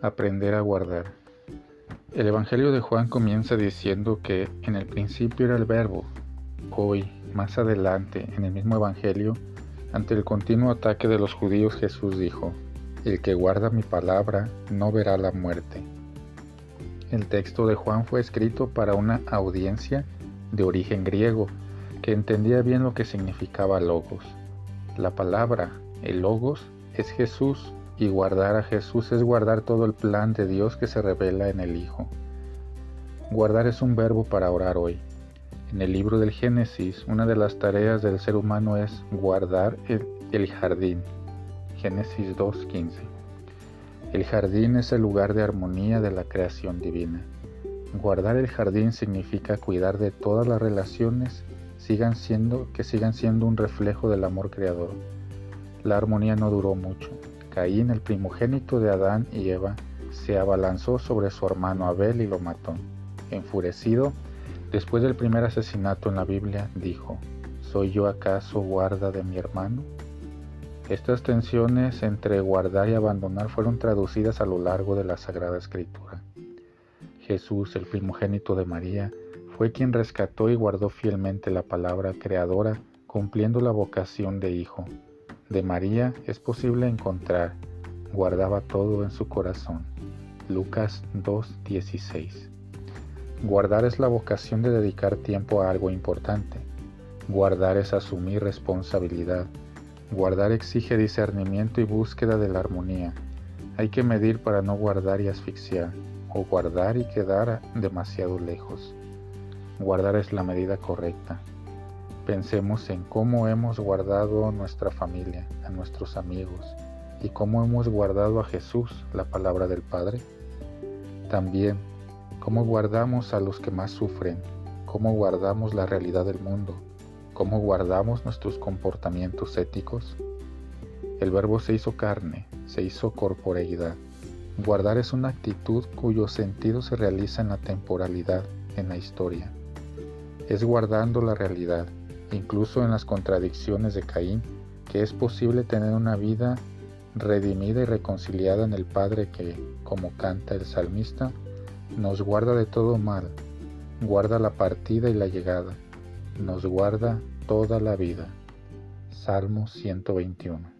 Aprender a guardar. El Evangelio de Juan comienza diciendo que en el principio era el verbo. Hoy, más adelante, en el mismo Evangelio, ante el continuo ataque de los judíos, Jesús dijo, El que guarda mi palabra no verá la muerte. El texto de Juan fue escrito para una audiencia de origen griego que entendía bien lo que significaba logos. La palabra, el logos, es Jesús y guardar a Jesús es guardar todo el plan de Dios que se revela en el Hijo. Guardar es un verbo para orar hoy. En el libro del Génesis, una de las tareas del ser humano es guardar el, jardín. Génesis 2.15. El jardín es el lugar de armonía de la creación divina. Guardar el jardín significa cuidar de todas las relaciones que sigan siendo un reflejo del amor creador. La armonía no duró mucho. Caín, el primogénito de Adán y Eva, se abalanzó sobre su hermano Abel y lo mató. Enfurecido, después del primer asesinato en la Biblia, dijo, ¿Soy yo acaso guarda de mi hermano? Estas tensiones entre guardar y abandonar fueron traducidas a lo largo de la Sagrada Escritura. Jesús, el primogénito de María, fue quien rescató y guardó fielmente la palabra creadora, cumpliendo la vocación de hijo de María es posible encontrar, guardaba todo en su corazón. Lucas 2.16. Guardar es la vocación de dedicar tiempo a algo importante. Guardar es asumir responsabilidad. Guardar exige discernimiento y búsqueda de la armonía. Hay que medir para no guardar y asfixiar, o guardar y quedar demasiado lejos. Guardar es la medida correcta. Pensemos en cómo hemos guardado nuestra familia, a nuestros amigos y cómo hemos guardado a Jesús, la palabra del Padre. También cómo guardamos a los que más sufren, cómo guardamos la realidad del mundo, cómo guardamos nuestros comportamientos éticos. El verbo se hizo carne, se hizo corporeidad. Guardar es una actitud cuyo sentido se realiza en la temporalidad, en la historia. Es guardando la realidad, incluso en las contradicciones de Caín, que es posible tener una vida redimida y reconciliada en el Padre que, como canta el salmista, nos guarda de todo mal, guarda la partida y la llegada, nos guarda toda la vida. Salmo 121.